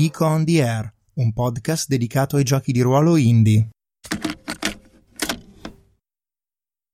Geek on the Air, un podcast dedicato ai giochi di ruolo indie.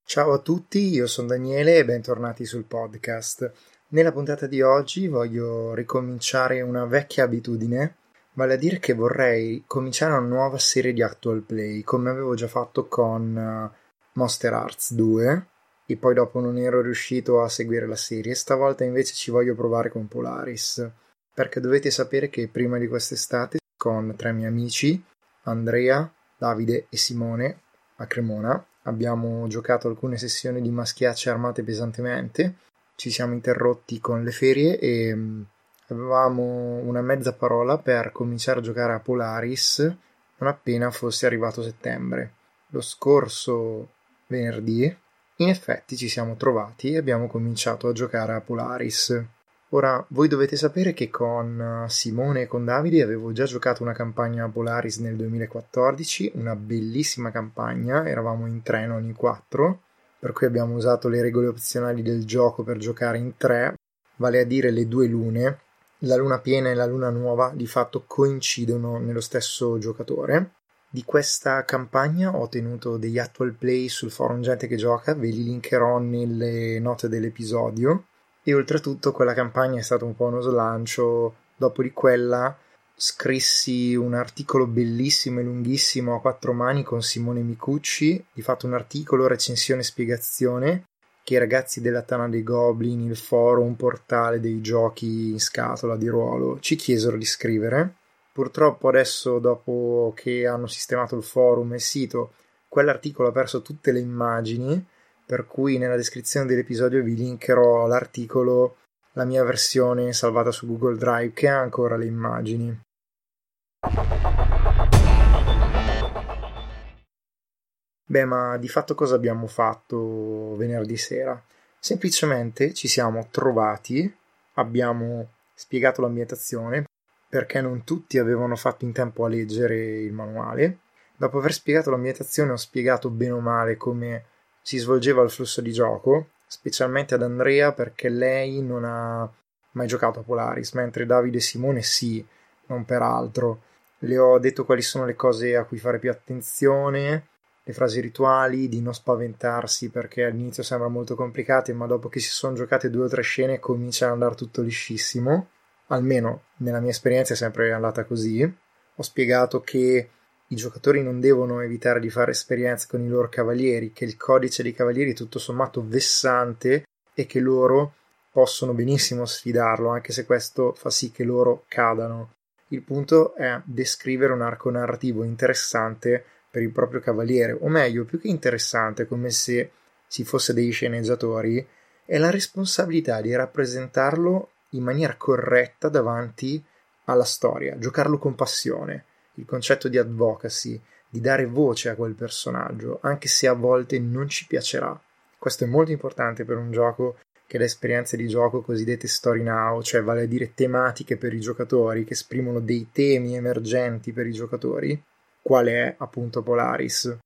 Ciao a tutti, io sono Daniele e bentornati sul podcast. Nella puntata di oggi voglio ricominciare una vecchia abitudine, vale a dire che vorrei cominciare una nuova serie di actual play, come avevo già fatto con eh, Monster Arts 2 e poi dopo non ero riuscito a seguire la serie, stavolta invece ci voglio provare con Polaris perché dovete sapere che prima di quest'estate con tre miei amici, Andrea, Davide e Simone, a Cremona, abbiamo giocato alcune sessioni di maschiacce armate pesantemente, ci siamo interrotti con le ferie e mm, avevamo una mezza parola per cominciare a giocare a Polaris non appena fosse arrivato settembre. Lo scorso venerdì, in effetti, ci siamo trovati e abbiamo cominciato a giocare a Polaris. Ora, voi dovete sapere che con eh, Simone e con Davide avevo già giocato una campagna Polaris nel 2014, una bellissima campagna, eravamo in tre, non in quattro, per cui abbiamo usato le regole opzionali del gioco per giocare in tre, vale a dire le due lune. La luna piena e la luna nuova di fatto coincidono nello stesso giocatore. Di questa campagna ho tenuto degli actual play sul forum Gente che gioca, ve li linkerò nelle note dell'episodio e oltretutto quella campagna è stata un po' uno slancio. Dopo di quella scrissi un articolo bellissimo e lunghissimo a quattro mani con Simone Micucci, di fatto un articolo, recensione e spiegazione che i ragazzi della Tana dei Goblin, il forum, portale dei giochi in scatola di ruolo, ci chiesero di scrivere. Purtroppo adesso, dopo che hanno sistemato il forum e il sito, quell'articolo ha perso tutte le immagini per cui nella descrizione dell'episodio vi linkerò l'articolo, la mia versione salvata su Google Drive che ha ancora le immagini. Beh, ma di fatto cosa abbiamo fatto venerdì sera? Semplicemente ci siamo trovati, abbiamo spiegato l'ambientazione, perché non tutti avevano fatto in tempo a leggere il manuale. Dopo aver spiegato l'ambientazione ho spiegato bene o male come si svolgeva il flusso di gioco, specialmente ad Andrea perché lei non ha mai giocato a Polaris, mentre Davide e Simone sì, non per altro. Le ho detto quali sono le cose a cui fare più attenzione, le frasi rituali, di non spaventarsi perché all'inizio sembra molto complicate, ma dopo che si sono giocate due o tre scene comincia ad andare tutto liscissimo. Almeno nella mia esperienza è sempre andata così. Ho spiegato che i giocatori non devono evitare di fare esperienze con i loro cavalieri, che il codice dei cavalieri è tutto sommato vessante e che loro possono benissimo sfidarlo, anche se questo fa sì che loro cadano. Il punto è descrivere un arco narrativo interessante per il proprio cavaliere, o meglio, più che interessante, come se si fosse dei sceneggiatori, è la responsabilità di rappresentarlo in maniera corretta davanti alla storia, giocarlo con passione il concetto di advocacy, di dare voce a quel personaggio, anche se a volte non ci piacerà. Questo è molto importante per un gioco che dà esperienze di gioco cosiddette story now, cioè vale a dire tematiche per i giocatori, che esprimono dei temi emergenti per i giocatori, quale è appunto Polaris.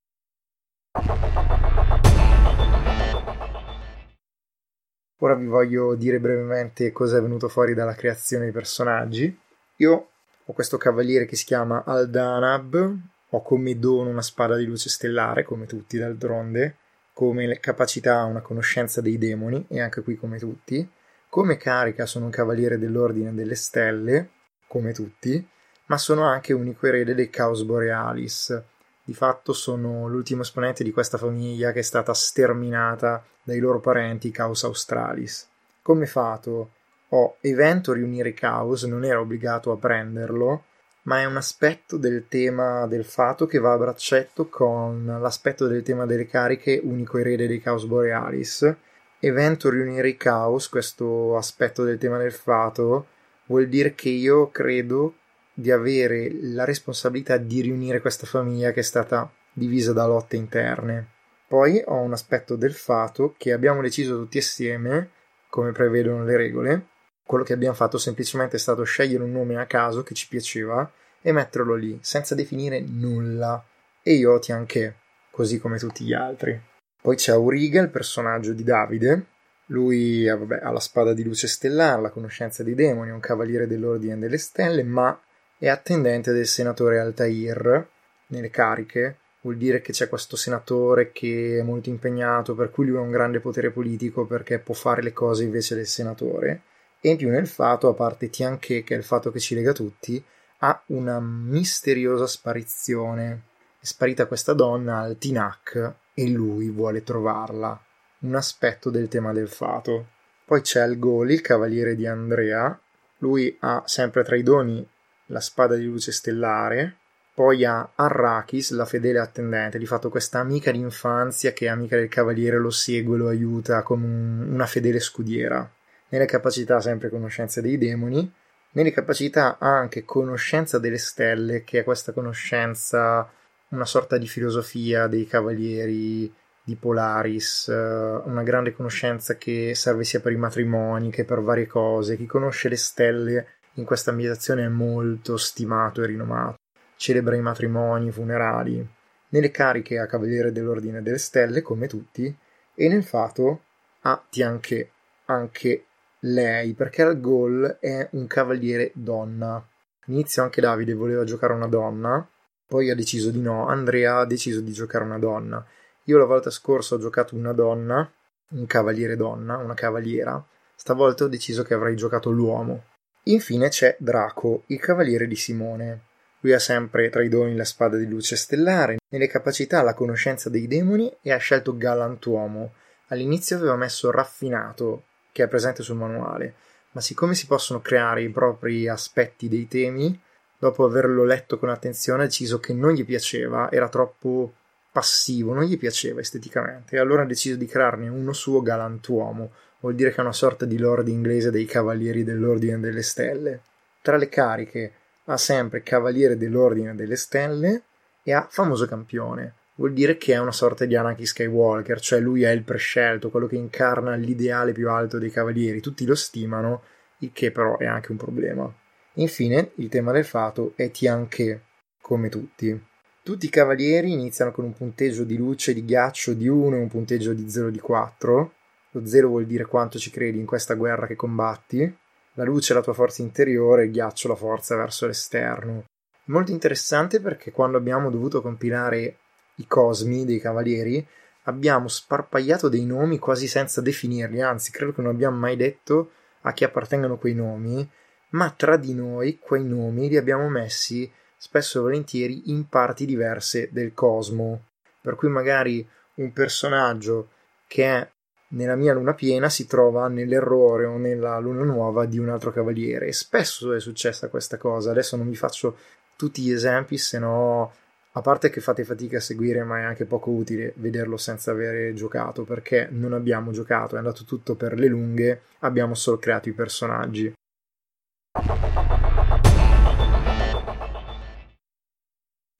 Ora vi voglio dire brevemente cosa è venuto fuori dalla creazione dei personaggi. Io ho questo cavaliere che si chiama Aldanab, ho come dono una spada di luce stellare, come tutti d'altronde, come capacità una conoscenza dei demoni, e anche qui come tutti, come carica sono un cavaliere dell'ordine delle stelle, come tutti, ma sono anche unico erede dei Caos Borealis. Di fatto sono l'ultimo esponente di questa famiglia che è stata sterminata dai loro parenti Caos Australis. Come fato ho evento riunire caos, non era obbligato a prenderlo, ma è un aspetto del tema del fato che va a braccetto con l'aspetto del tema delle cariche unico erede dei Caos Borealis. Evento riunire i caos, questo aspetto del tema del fato, vuol dire che io credo di avere la responsabilità di riunire questa famiglia che è stata divisa da lotte interne. Poi ho un aspetto del fato che abbiamo deciso tutti assieme, come prevedono le regole, quello che abbiamo fatto semplicemente è stato scegliere un nome a caso che ci piaceva e metterlo lì, senza definire nulla. E io ti anche, così come tutti gli altri. Poi c'è Auriga, il personaggio di Davide. Lui vabbè, ha la spada di luce stellare, la conoscenza dei demoni, è un cavaliere dell'ordine delle stelle, ma è attendente del senatore Altair nelle cariche, vuol dire che c'è questo senatore che è molto impegnato, per cui lui ha un grande potere politico perché può fare le cose invece del senatore. E in più nel fato, a parte Tianche, che è il fatto che ci lega tutti, ha una misteriosa sparizione. È sparita questa donna al Tinac e lui vuole trovarla. Un aspetto del tema del fato. Poi c'è Algoli, il cavaliere di Andrea. Lui ha sempre tra i doni la spada di luce stellare, poi ha Arrakis, la fedele attendente, di fatto questa amica d'infanzia che è amica del cavaliere, lo segue, lo aiuta come un, una fedele scudiera. Nelle capacità sempre conoscenza dei demoni, nelle capacità anche conoscenza delle stelle, che è questa conoscenza, una sorta di filosofia dei cavalieri di Polaris, eh, una grande conoscenza che serve sia per i matrimoni che per varie cose. Chi conosce le stelle in questa ambientazione è molto stimato e rinomato celebra i matrimoni, i funerali, nelle cariche a Cavaliere dell'Ordine delle Stelle, come tutti, e nel fato ha Tianche, anche lei, perché al gol è un cavaliere donna. All'inizio anche Davide voleva giocare una donna, poi ha deciso di no, Andrea ha deciso di giocare una donna. Io la volta scorsa ho giocato una donna, un cavaliere donna, una cavaliera, stavolta ho deciso che avrei giocato l'uomo. Infine c'è Draco, il cavaliere di Simone. Lui ha sempre tra i doni la spada di luce stellare, nelle capacità la conoscenza dei demoni e ha scelto galantuomo. All'inizio aveva messo raffinato, che è presente sul manuale, ma siccome si possono creare i propri aspetti dei temi, dopo averlo letto con attenzione ha deciso che non gli piaceva, era troppo passivo, non gli piaceva esteticamente, e allora ha deciso di crearne uno suo galantuomo, vuol dire che è una sorta di lord inglese dei cavalieri dell'Ordine delle Stelle. Tra le cariche ha sempre Cavaliere dell'Ordine delle Stelle e ha Famoso Campione. Vuol dire che è una sorta di Anakin Skywalker, cioè lui è il prescelto, quello che incarna l'ideale più alto dei cavalieri. Tutti lo stimano, il che però è anche un problema. Infine, il tema del fato è Tianche, come tutti. Tutti i cavalieri iniziano con un punteggio di luce di ghiaccio di 1 e un punteggio di 0 di 4. Lo 0 vuol dire quanto ci credi in questa guerra che combatti la luce è la tua forza interiore, il ghiaccio la forza verso l'esterno. Molto interessante perché quando abbiamo dovuto compilare i cosmi dei cavalieri abbiamo sparpagliato dei nomi quasi senza definirli, anzi credo che non abbiamo mai detto a chi appartengono quei nomi, ma tra di noi quei nomi li abbiamo messi spesso e volentieri in parti diverse del cosmo, per cui magari un personaggio che è nella mia luna piena si trova nell'errore o nella luna nuova di un altro cavaliere. E spesso è successa questa cosa. Adesso non vi faccio tutti gli esempi, se no, a parte che fate fatica a seguire, ma è anche poco utile vederlo senza avere giocato, perché non abbiamo giocato, è andato tutto per le lunghe, abbiamo solo creato i personaggi.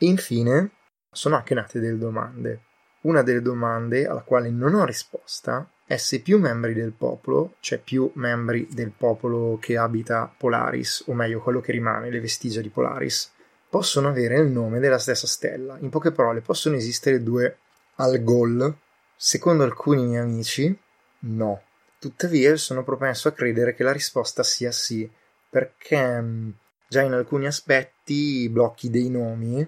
Infine, sono anche nate delle domande. Una delle domande alla quale non ho risposta è se più membri del popolo, cioè più membri del popolo che abita Polaris, o meglio quello che rimane, le vestigia di Polaris, possono avere il nome della stessa stella. In poche parole, possono esistere due Algol? Secondo alcuni miei amici, no. Tuttavia, sono propenso a credere che la risposta sia sì, perché mm, già in alcuni aspetti blocchi dei nomi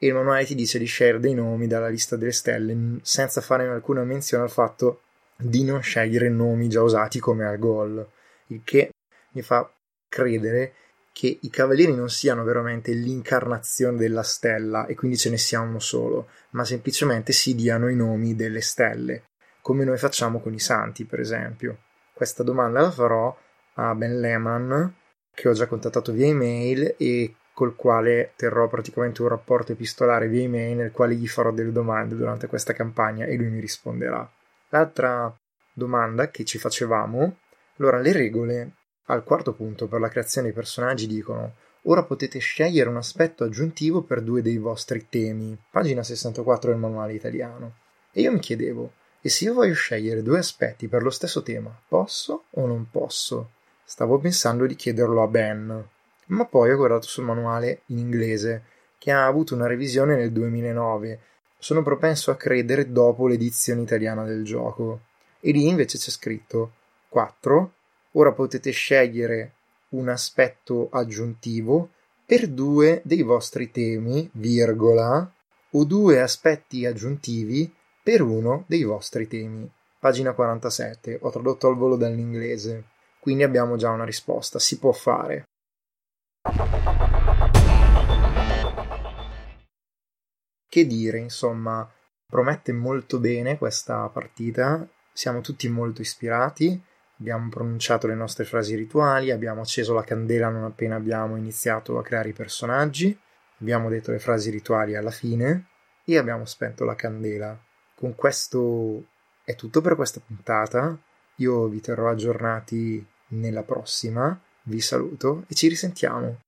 e il manuale ti dice di scegliere dei nomi dalla lista delle stelle senza fare alcuna menzione al fatto di non scegliere nomi già usati come al gol, il che mi fa credere che i cavalieri non siano veramente l'incarnazione della stella e quindi ce ne sia uno solo, ma semplicemente si diano i nomi delle stelle, come noi facciamo con i santi, per esempio. Questa domanda la farò a Ben Lehman, che ho già contattato via email e col quale terrò praticamente un rapporto epistolare via email nel quale gli farò delle domande durante questa campagna e lui mi risponderà. L'altra domanda che ci facevamo, allora le regole al quarto punto per la creazione dei personaggi dicono Ora potete scegliere un aspetto aggiuntivo per due dei vostri temi. Pagina 64 del manuale italiano. E io mi chiedevo, e se io voglio scegliere due aspetti per lo stesso tema, posso o non posso? Stavo pensando di chiederlo a Ben, ma poi ho guardato sul manuale in inglese, che ha avuto una revisione nel 2009. Sono propenso a credere dopo l'edizione italiana del gioco. E lì invece c'è scritto 4. Ora potete scegliere un aspetto aggiuntivo per due dei vostri temi, virgola, o due aspetti aggiuntivi per uno dei vostri temi. Pagina 47, ho tradotto al volo dall'inglese, quindi abbiamo già una risposta, si può fare. Che dire, insomma, promette molto bene questa partita, siamo tutti molto ispirati, abbiamo pronunciato le nostre frasi rituali, abbiamo acceso la candela non appena abbiamo iniziato a creare i personaggi, abbiamo detto le frasi rituali alla fine e abbiamo spento la candela. Con questo è tutto per questa puntata. Io vi terrò aggiornati nella prossima. Vi saluto e ci risentiamo.